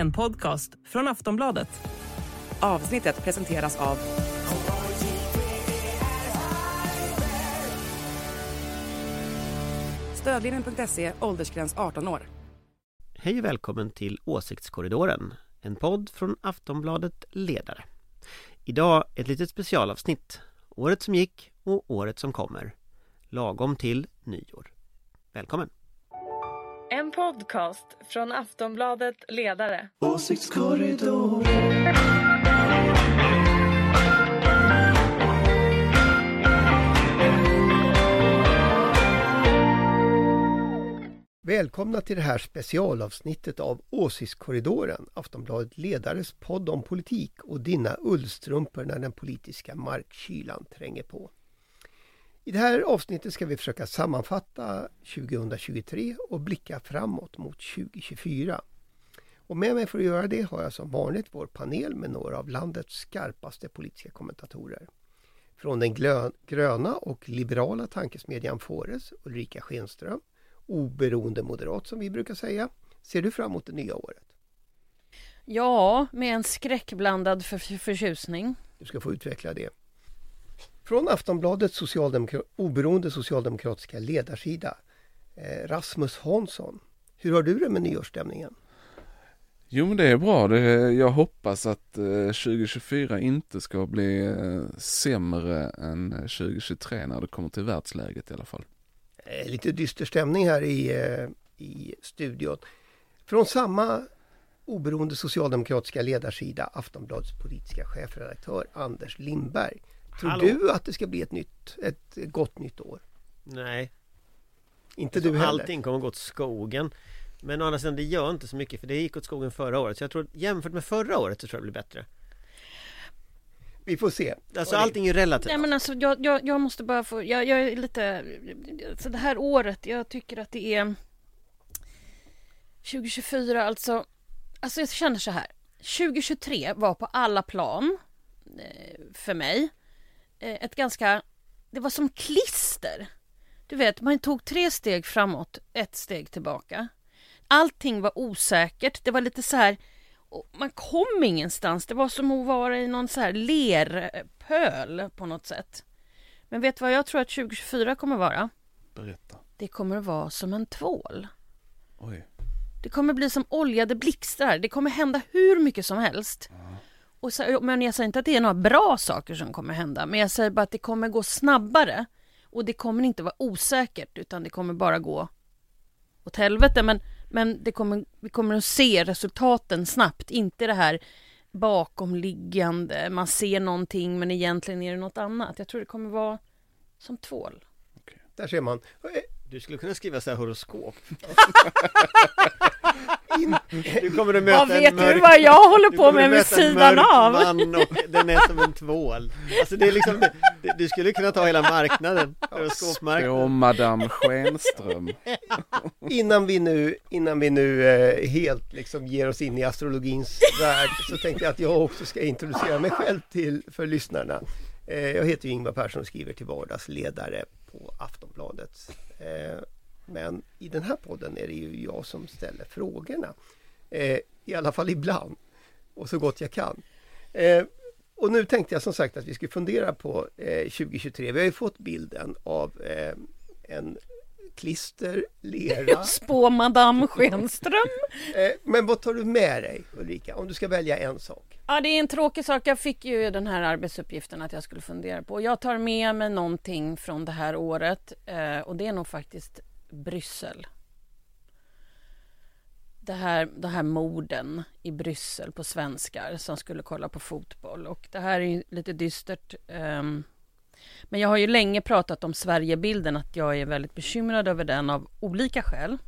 en podcast från Aftonbladet. Avsnittet presenteras av Stödlinjen.se, åldersgräns 18 år. Hej och välkommen till Åsiktskorridoren, en podd från Aftonbladet Ledare. Idag ett litet specialavsnitt, året som gick och året som kommer, lagom till nyår. Välkommen! En podcast från Aftonbladet Ledare. Välkomna till det här specialavsnittet av Åsiktskorridoren, Aftonbladet Ledares podd om politik och dina ullstrumpor när den politiska markkylan tränger på. I det här avsnittet ska vi försöka sammanfatta 2023 och blicka framåt mot 2024. Och med mig för att göra det har jag som vanligt vår panel med några av landets skarpaste politiska kommentatorer. Från den gröna och liberala tankesmedjan Fores, Ulrika Schenström, oberoende moderat som vi brukar säga. Ser du fram emot det nya året? Ja, med en skräckblandad för förtjusning. Du ska få utveckla det. Från Aftonbladets socialdemokra- oberoende socialdemokratiska ledarsida, eh, Rasmus Hansson. Hur har du det med nyårsstämningen? Jo men det är bra. Det, jag hoppas att eh, 2024 inte ska bli eh, sämre än 2023 när det kommer till världsläget i alla fall. Eh, lite dyster stämning här i, eh, i studion. Från samma oberoende socialdemokratiska ledarsida, Aftonbladets politiska chefredaktör Anders Lindberg. Tror Hallå. du att det ska bli ett, nytt, ett gott nytt år? Nej, Inte du heller? allting kommer gå åt skogen. Men å andra sidan, det gör inte så mycket för det gick åt skogen förra året. Så jag tror jämfört med förra året så tror jag det blir bättre. Vi får se. Alltså allting är relativt. Nej men alltså jag, jag, jag måste bara få, jag, jag är lite, så det här året, jag tycker att det är 2024 alltså, alltså jag känner så här. 2023 var på alla plan eh, för mig ett ganska, det var som klister. Du vet, man tog tre steg framåt, ett steg tillbaka. Allting var osäkert, det var lite så här man kom ingenstans. Det var som att vara i någon så här lerpöl på något sätt. Men vet du vad jag tror att 2024 kommer vara? Berätta. Det kommer att vara som en tvål. Oj. Det kommer bli som oljade blixtar. Det kommer hända hur mycket som helst. Och så, men jag säger inte att det är några bra saker som kommer hända. Men jag säger bara att det kommer gå snabbare. Och det kommer inte vara osäkert utan det kommer bara gå åt helvete. Men, men det kommer, vi kommer att se resultaten snabbt. Inte det här bakomliggande. Man ser någonting men egentligen är det något annat. Jag tror det kommer vara som tvål. Där ser man. Du skulle kunna skriva så här horoskop. In, Du kommer att möta Vad en vet mörk... du vad jag håller du på med vid en sidan av? man och den är som en tvål. Alltså det är liksom, det- du skulle kunna ta hela marknaden, horoskopmarknaden. Madame Schenström. innan vi nu, innan vi nu eh, helt liksom ger oss in i astrologins värld så tänkte jag att jag också ska introducera mig själv till, för lyssnarna. Eh, jag heter Ingvar Persson och skriver till vardags ledare på Aftonbladet. Eh, men i den här podden är det ju jag som ställer frågorna. Eh, I alla fall ibland. Och så gott jag kan. Eh, och nu tänkte jag som sagt att vi skulle fundera på 2023. Vi har ju fått bilden av en klister, lera. Spå Madame Schenström. Eh, men vad tar du med dig Ulrika, om du ska välja en sak? Ja, det är en tråkig sak. Jag fick ju den här arbetsuppgiften att jag skulle fundera på. Jag tar med mig någonting från det här året eh, och det är nog faktiskt Bryssel. Det här, det här morden i Bryssel på svenskar som skulle kolla på fotboll. Och det här är lite dystert men jag har ju länge pratat om Sverigebilden, att jag är väldigt bekymrad över den av olika skäl.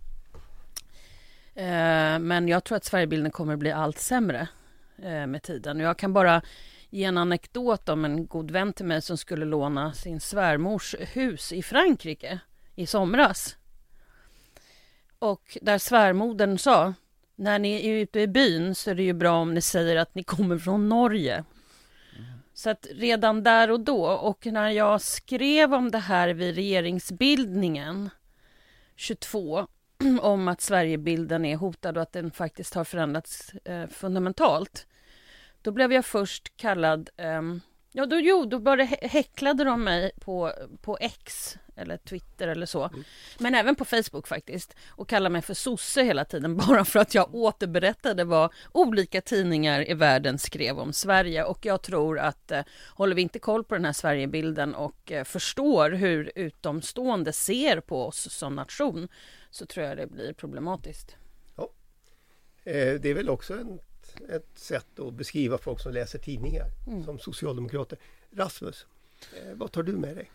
Eh, men jag tror att Sverigebilden kommer att bli allt sämre eh, med tiden. Jag kan bara ge en anekdot om en god vän till mig som skulle låna sin svärmors hus i Frankrike i somras. Och där svärmodern sa, när ni är ute i byn så är det ju bra om ni säger att ni kommer från Norge. Så att redan där och då, och när jag skrev om det här vid regeringsbildningen 22, om att Sverigebilden är hotad och att den faktiskt har förändrats eh, fundamentalt. Då blev jag först kallad, eh, ja då, jo, då bara häcklade de mig på, på X eller Twitter eller så. Men även på Facebook faktiskt. Och kallade mig för sosse hela tiden bara för att jag återberättade vad olika tidningar i världen skrev om Sverige. Och jag tror att eh, håller vi inte koll på den här Sverigebilden och eh, förstår hur utomstående ser på oss som nation så tror jag det blir problematiskt. Eh, Det är väl också en, ett sätt att beskriva folk som läser tidningar Mm. som socialdemokrater. Rasmus, eh, vad tar du med dig?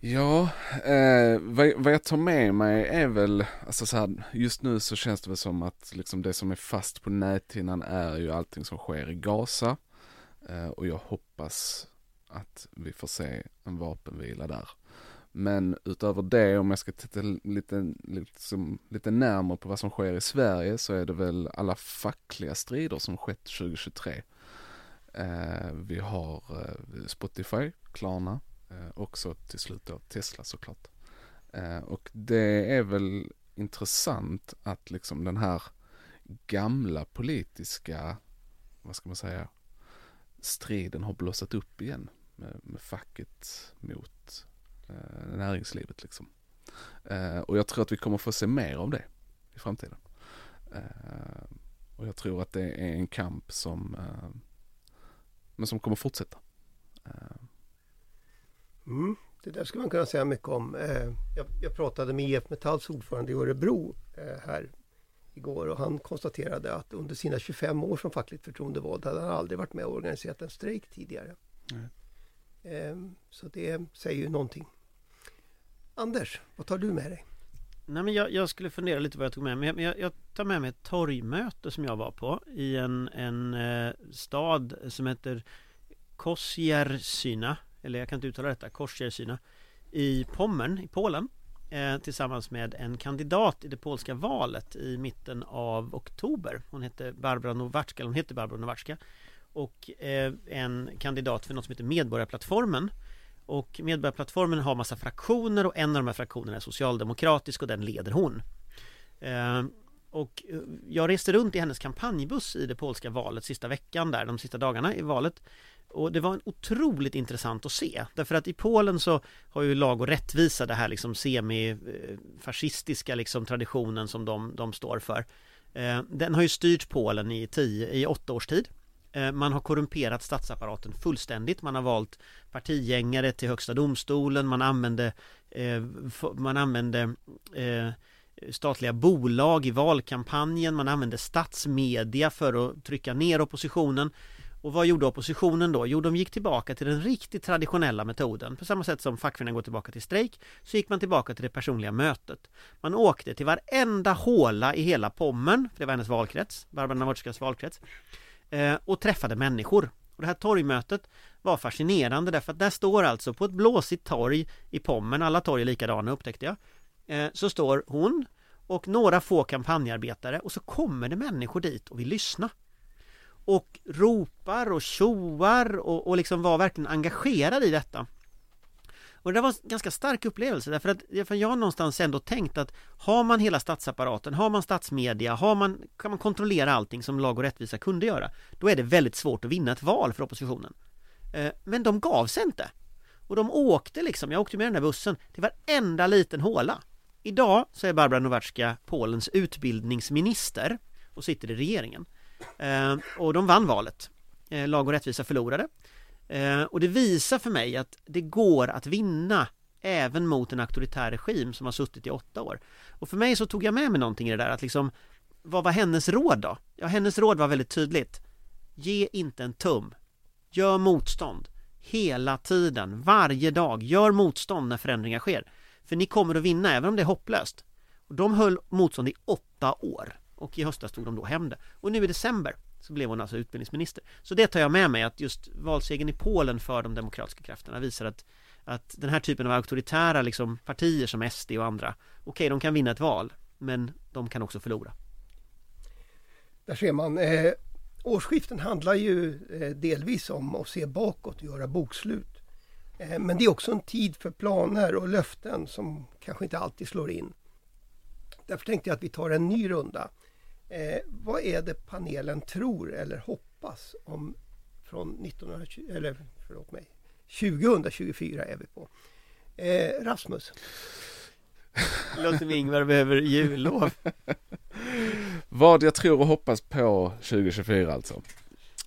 Ja, eh, vad, vad jag tar med mig är väl, alltså så här, just nu så känns det väl som att liksom det som är fast på näthinnan är ju allting som sker i Gaza. Eh, och jag hoppas att vi får se en vapenvila där. Men utöver det, om jag ska titta lite, liksom, lite närmare på vad som sker i Sverige så är det väl alla fackliga strider som skett 2023. Eh, vi har eh, Spotify, Klarna, Eh, Eh, också till slut då Tesla såklart. Eh, och det är väl intressant att liksom den här gamla politiska, vad ska man säga, striden har blossat upp igen med, med facket mot eh, näringslivet liksom. Eh, och jag tror att vi kommer få se mer av det i framtiden. Eh, och jag tror att det är en kamp som, eh, men som kommer fortsätta. Eh, Mm, det där skulle man kunna säga mycket om. Eh, Jag, jag pratade med IF Metalls ordförande i Örebro eh, här igår och han konstaterade att under sina 25 år som fackligt förtroendevald hade han aldrig varit med och organiserat en strejk tidigare. Eh, Så det säger ju någonting. Anders, vad tar du med dig? Nej, men jag, jag skulle fundera lite vad jag tog med mig. Men jag, jag tar med mig ett torgmöte som jag var på i en, en eh, stad som heter Kosierzyna eller jag kan inte uttala detta, Kosierzyna i Pommern i Polen eh, tillsammans med en kandidat i det polska valet i mitten av oktober. Hon hette Barbara Nowacka, hon heter Barbara Nowacka och eh, en kandidat för något som heter Medborgarplattformen och Medborgarplattformen har massa fraktioner och en av de här fraktionerna är socialdemokratisk och den leder hon. Eh, och eh, jag reste runt i hennes kampanjbuss i det polska valet sista veckan där, de sista dagarna i valet. Och det var en otroligt intressant att se. Därför att i Polen så har ju lag och rättvisa det här liksom semifascistiska liksom traditionen som de, de står för. Eh, den har ju styrt Polen i, tio, i åtta års tid. Eh, man har korrumperat statsapparaten fullständigt. Man har valt partigängare till högsta domstolen. Man använde, eh, man använde statliga bolag i valkampanjen. Man använde statsmedia för att trycka ner oppositionen. Och vad gjorde oppositionen då? Jo, de gick tillbaka till den riktigt traditionella metoden. På samma sätt som fackföreningen går tillbaka till strejk så gick man tillbaka till det personliga mötet. Man åkte till varenda håla i hela Pommern, för det var hennes valkrets, Barbara Nawackas valkrets, eh, och träffade människor. Och det här torgmötet var fascinerande därför att där står alltså på ett blåsigt torg i Pommern, alla torg är likadana upptäckte jag, eh, så står hon och några få kampanjarbetare och så kommer det människor dit och vill lyssna och ropar och tjoar och, och liksom var verkligen engagerad i detta. Och det var en ganska stark upplevelse därför att för jag har någonstans ändå tänkt att har man hela statsapparaten, har man statsmedia, har man, kan man kontrollera allting som lag och rättvisa kunde göra, då är det väldigt svårt att vinna ett val för oppositionen. Eh, men de gav sig inte. Och de åkte liksom, jag åkte med den där bussen till varenda liten håla. Idag så är Barbara Nowacka Polens utbildningsminister och sitter i regeringen. Eh, och de vann valet. Eh, lag och rättvisa förlorade. Eh, och det visar för mig att det går att vinna även mot en auktoritär regim som har suttit i åtta år. Och för mig så tog jag med mig någonting i det där att liksom vad var hennes råd då? Ja, hennes råd var väldigt tydligt. Ge inte en tum. Gör motstånd. Hela tiden, varje dag. Gör motstånd när förändringar sker. För ni kommer att vinna även om det är hopplöst. Och de höll motstånd i åtta år. Och i höstas tog de då hem det. Och nu i december så blev hon alltså utbildningsminister. Så det tar jag med mig att just valsegern i Polen för de demokratiska krafterna visar att att den här typen av auktoritära liksom, partier som SD och andra Okej, de kan vinna ett val Men de kan också förlora Där ser man. Eh, årsskiften handlar ju eh, delvis om att se bakåt och göra bokslut. Eh, men det är också en tid för planer och löften som kanske inte alltid slår in. Därför tänkte jag att vi tar en ny runda. Eh, vad är det panelen tror eller hoppas om från 1920, eller förlåt mig, 2024 är vi på. Eh, Rasmus? Låter som Ingvar behöver jullov. Vad jag tror och hoppas på 2024 alltså.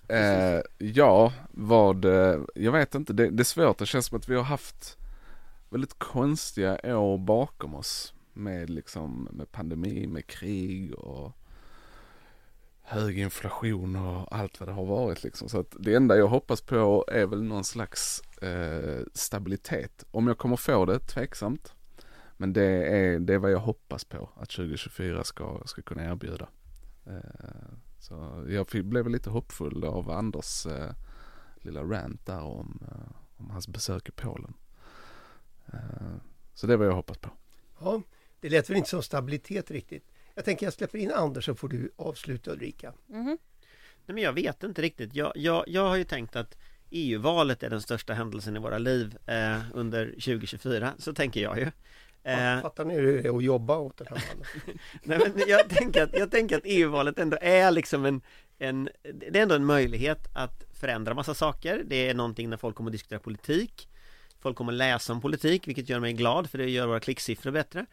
Eh, ja, vad, eh, jag vet inte, det, det är svårt. Det känns som att vi har haft väldigt konstiga år bakom oss. Med liksom, med pandemi, med krig och hög inflation och allt vad det har varit liksom. Så att det enda jag hoppas på är väl någon slags eh, stabilitet. Om jag kommer få det, tveksamt. Men det är, det är vad jag hoppas på att 2024 ska, ska kunna erbjuda. Eh, så jag fick, blev lite hoppfull av Anders eh, lilla rant där om, eh, om hans besök i Polen. Eh, så det är vad jag hoppas på. Ja, det lät väl inte som stabilitet riktigt. Jag tänker jag släpper in Anders så får du avsluta Ulrika. Mhm. Nej, men jag vet inte riktigt. Jag, jag, jag har ju tänkt att EU-valet är den största händelsen i våra liv eh, under 2024. Så tänker jag ju. Eh, fattar ni hur det är att jobba åt den här mannen? nej, men jag, tänker att, jag tänker att EU-valet ändå är liksom en, en Det är ändå en möjlighet att förändra massa saker. Det är någonting när folk kommer att diskutera politik. Folk kommer att läsa om politik, vilket gör mig glad för det gör våra klicksiffror bättre.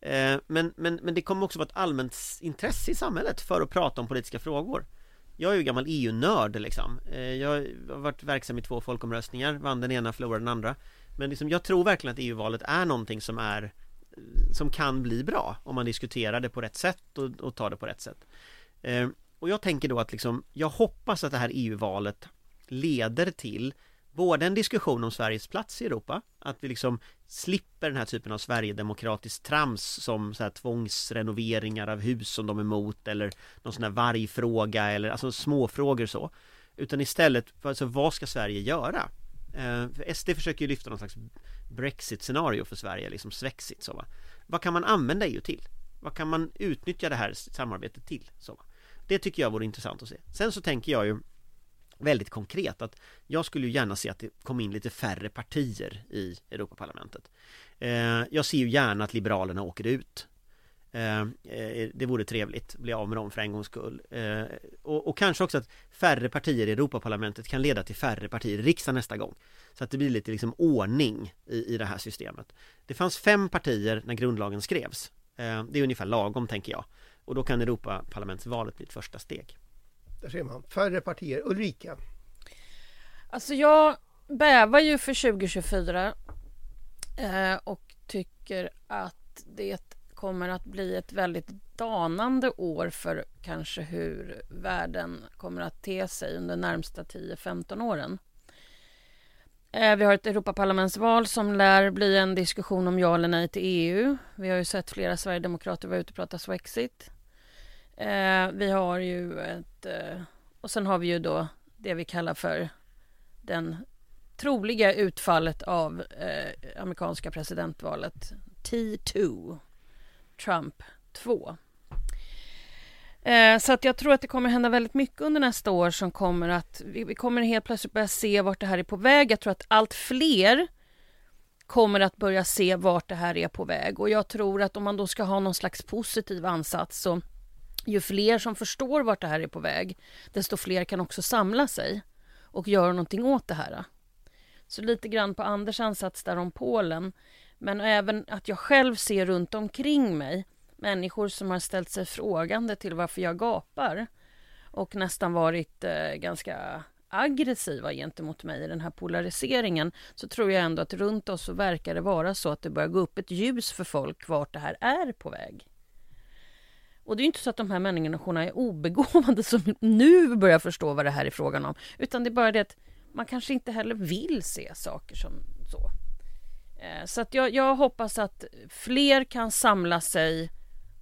Eh, men, men, men det kommer också vara ett allmänt intresse i samhället för att prata om politiska frågor. Jag är ju gammal EU-nörd liksom. Eh, jag har varit verksam i två folkomröstningar, vann den ena, förlorade den andra. Men liksom, jag tror verkligen att EU-valet är någonting som är som kan bli bra om man diskuterar det på rätt sätt och, och tar det på rätt sätt. Eh, och jag tänker då att liksom, jag hoppas att det här EU-valet leder till både en diskussion om Sveriges plats i Europa, att vi liksom slipper den här typen av Sverigedemokratiskt trams som så här tvångsrenoveringar av hus som de är emot eller någon sån här vargfråga eller alltså småfrågor så. Utan istället, alltså vad ska Sverige göra? Eh, för SD försöker ju lyfta någon slags Brexit-scenario för Sverige, liksom svexit så va. Vad kan man använda EU till? Vad kan man utnyttja det här samarbetet till? Så va? Det tycker jag vore intressant att se. Sen så tänker jag ju väldigt konkret att jag skulle ju gärna se att det kom in lite färre partier i Europaparlamentet. Eh, jag ser ju gärna att Liberalerna åker ut. Eh, eh, det vore trevligt, bli av med dem för en gångs skull. Och, och kanske också att färre partier i Europaparlamentet kan leda till färre partier i riksdagen nästa gång. Så att det blir lite liksom ordning i, i det här systemet. Det fanns fem partier när grundlagen skrevs. Det är ungefär lagom tänker jag. Och då kan Europaparlamentsvalet bli ett första steg. Där ser man. Färre partier. Ulrika? Alltså jag bävar ju för 2024 eh, och tycker att det kommer att bli ett väldigt danande år för kanske hur världen kommer att te sig under närmsta 10-15 åren. Eh, vi har ett Europaparlamentsval som lär bli en diskussion om ja eller nej till EU. Vi har ju sett flera sverigedemokrater vara ute och prata Swexit. Eh, vi har ju ett... Eh, och sen har vi ju då det vi kallar för den troliga utfallet av eh, amerikanska presidentvalet T2, Trump 2. Eh, så att jag tror att det kommer hända väldigt mycket under nästa år som kommer att vi, vi kommer helt plötsligt börja se vart det här är på väg. Jag tror att allt fler kommer att börja se vart det här är på väg och jag tror att om man då ska ha någon slags positiv ansats så ju fler som förstår vart det här är på väg desto fler kan också samla sig och göra någonting åt det här. Så lite grann på Anders ansats där om Polen men även att jag själv ser runt omkring mig människor som har ställt sig frågande till varför jag gapar och nästan varit eh, ganska aggressiva gentemot mig i den här polariseringen så tror jag ändå att runt oss så verkar det vara så att det börjar gå upp ett ljus för folk vart det här är på väg. Och det är ju inte så att de här människorna är obegåvade som nu börjar förstå vad det här är frågan om utan det är bara det att man kanske inte heller vill se saker som så. Eh, så att jag, jag hoppas att fler kan samla sig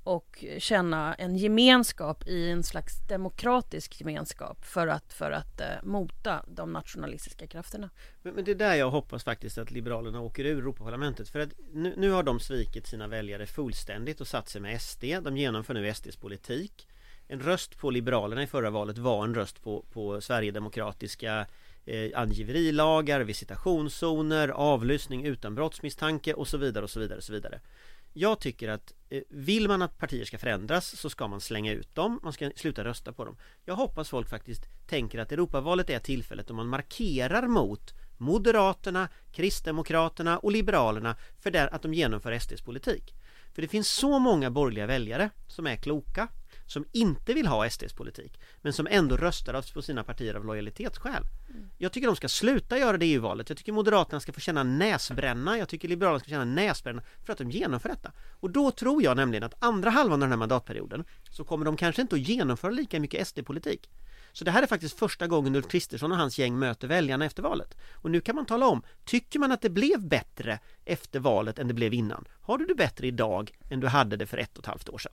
och känna en gemenskap i en slags demokratisk gemenskap för att, för att eh, mota de nationalistiska krafterna. Men, men det är där jag hoppas faktiskt att Liberalerna åker ur Europaparlamentet för att nu, nu har de svikit sina väljare fullständigt och satt sig med SD. De genomför nu SDs politik. En röst på Liberalerna i förra valet var en röst på, på Sverigedemokratiska eh, angiverilagar, visitationszoner, avlyssning utan brottsmisstanke och så vidare och så vidare och så vidare. Jag tycker att eh, vill man att partier ska förändras så ska man slänga ut dem, man ska sluta rösta på dem. Jag hoppas folk faktiskt tänker att Europavalet är tillfället då man markerar mot Moderaterna, Kristdemokraterna och Liberalerna för att de genomför SDs politik. För det finns så många borgerliga väljare som är kloka, som inte vill ha SDs politik, men som ändå röstar på sina partier av lojalitetsskäl. Jag tycker de ska sluta göra det i EU-valet. Jag tycker Moderaterna ska få känna näsbränna. Jag tycker Liberalerna ska känna näsbränna för att de genomför detta. Och då tror jag nämligen att andra halvan av den här mandatperioden så kommer de kanske inte att genomföra lika mycket SD-politik. Så det här är faktiskt första gången Ulf Kristersson och hans gäng möter väljarna efter valet. Och nu kan man tala om, tycker man att det blev bättre efter valet än det blev innan? Har du det bättre idag än du hade det för ett och ett halvt år sedan?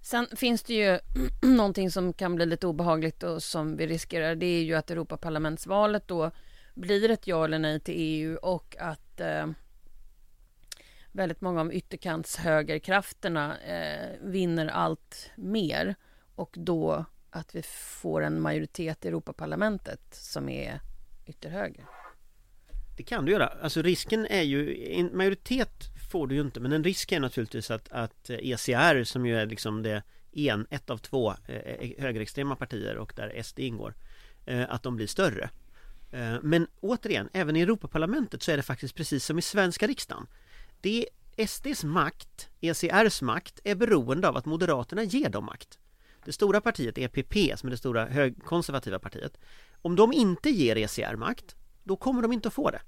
Sen finns det ju någonting som kan bli lite obehagligt och som vi riskerar. Det är ju att Europaparlamentsvalet då blir ett ja eller nej till EU och att eh, väldigt många av ytterkantshögerkrafterna eh, vinner allt mer och då att vi får en majoritet i Europaparlamentet som är ytterhöger. Det kan du göra. Alltså risken är ju, en majoritet får du ju inte, men en risk är naturligtvis att, att ECR som ju är liksom det en, ett av två eh, eh högerextrema partier och där SD ingår, eh, att de blir större. Eh, men återigen, även i Europaparlamentet så är det faktiskt precis som i svenska riksdagen. Det är SDs makt, ECRs makt, är beroende av att Moderaterna ger dem makt. Det stora partiet EPP, som är det stora högkonservativa partiet, om de inte ger ECR makt, då kommer de inte att få det.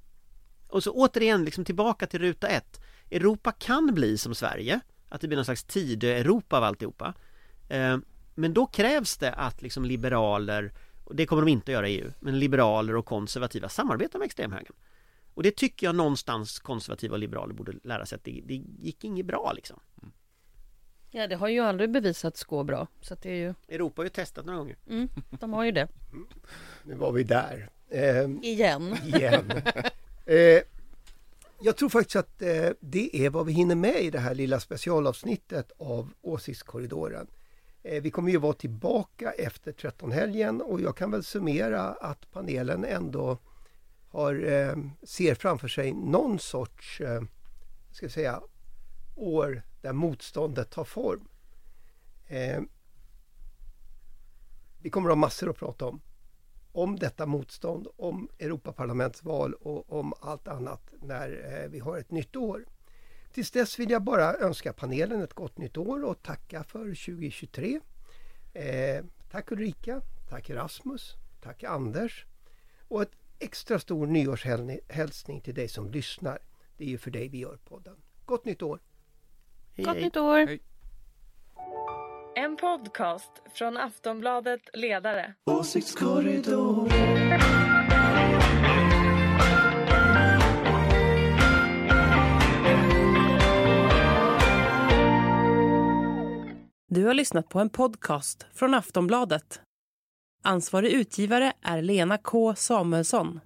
Och så återigen liksom tillbaka till ruta ett. Europa kan bli som Sverige, att det blir någon slags Tidö-Europa av alltihopa. Eh, men då krävs det att liksom liberaler, och det kommer de inte att göra i EU, men liberaler och konservativa samarbetar med extremhögern. Och det tycker jag någonstans konservativa och liberaler borde lära sig att det, det gick inget bra liksom. Ja, det har ju aldrig bevisats gå bra. Så att det är ju... Europa har ju testat några gånger. Mm, de har ju det. Nu var vi där. Eh, Igen. igen. Eh, jag tror faktiskt att eh, det är vad vi hinner med i det här lilla specialavsnittet av Åsiktskorridoren. Eh, vi kommer ju vara tillbaka efter 13-helgen och jag kan väl summera att panelen ändå har, eh, ser framför sig någon sorts, eh, ska jag säga, år där motståndet tar form. Eh, vi kommer att ha massor att prata om. Om detta motstånd, om Europaparlamentsval och om allt annat när eh, vi har ett nytt år. Tills dess vill jag bara önska panelen ett gott nytt år och tacka för 2023. Eh, tack Ulrika, tack Rasmus, tack Anders och ett extra stor nyårshälsning till dig som lyssnar. Det är ju för dig vi gör podden. Gott nytt år! Hej, Gott hej. nytt år! Hej. En podcast från Aftonbladet Ledare. Du har lyssnat på en podcast från Aftonbladet. Ansvarig utgivare är Lena K Samuelsson.